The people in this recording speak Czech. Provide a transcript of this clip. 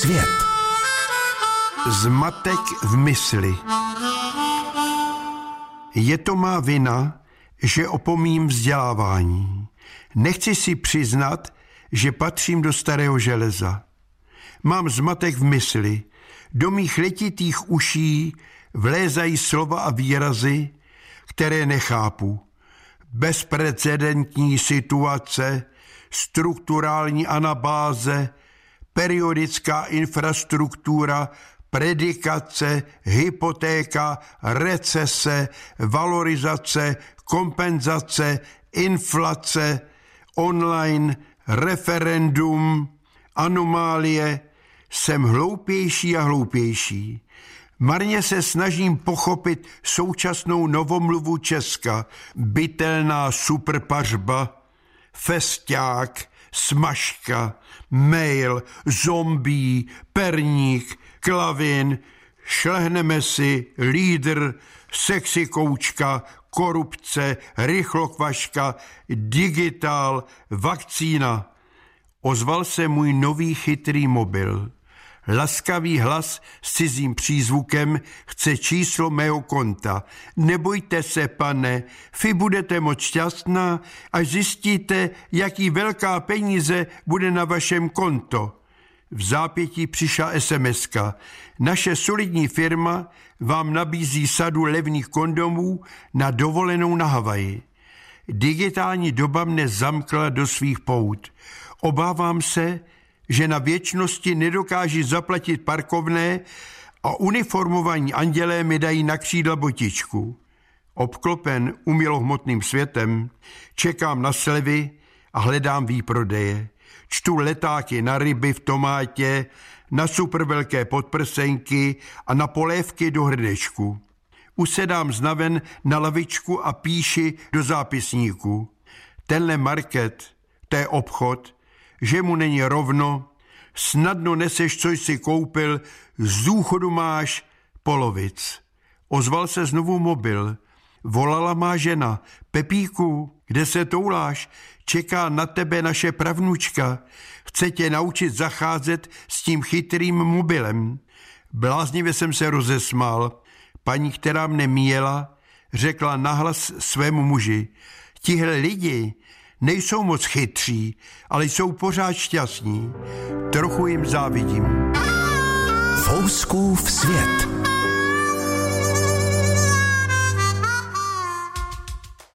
svět. Zmatek v mysli. Je to má vina, že opomím vzdělávání. Nechci si přiznat, že patřím do starého železa. Mám zmatek v mysli. Do mých letitých uší vlézají slova a výrazy, které nechápu. Bezprecedentní situace, strukturální anabáze, periodická infrastruktura, predikace, hypotéka, recese, valorizace, kompenzace, inflace, online, referendum, anomálie, jsem hloupější a hloupější. Marně se snažím pochopit současnou novomluvu Česka, bytelná superpařba, festák, smažka, mail, zombí, perník, klavin, šlehneme si, lídr, sexy koučka, korupce, rychlokvaška, digitál, vakcína. Ozval se můj nový chytrý mobil. Laskavý hlas s cizím přízvukem chce číslo mého konta. Nebojte se, pane, vy budete moc šťastná, až zjistíte, jaký velká peníze bude na vašem konto. V zápětí přišla sms -ka. Naše solidní firma vám nabízí sadu levných kondomů na dovolenou na Havaji. Digitální doba mne zamkla do svých pout. Obávám se, že na věčnosti nedokáží zaplatit parkovné a uniformovaní andělé mi dají na křídla botičku. Obklopen umělohmotným světem, čekám na slevy a hledám výprodeje. Čtu letáky na ryby v tomátě, na super velké podprsenky a na polévky do hrdečku. Usedám znaven na lavičku a píši do zápisníku. Tenhle market, to je obchod, že mu není rovno, snadno neseš, co jsi koupil, z důchodu máš polovic. Ozval se znovu mobil. Volala má žena. Pepíku, kde se touláš? Čeká na tebe naše pravnučka. Chce tě naučit zacházet s tím chytrým mobilem. Bláznivě jsem se rozesmál. Paní, která mne míjela, řekla nahlas svému muži. Tihle lidi nejsou moc chytří, ale jsou pořád šťastní. Trochu jim závidím. Fouskův svět.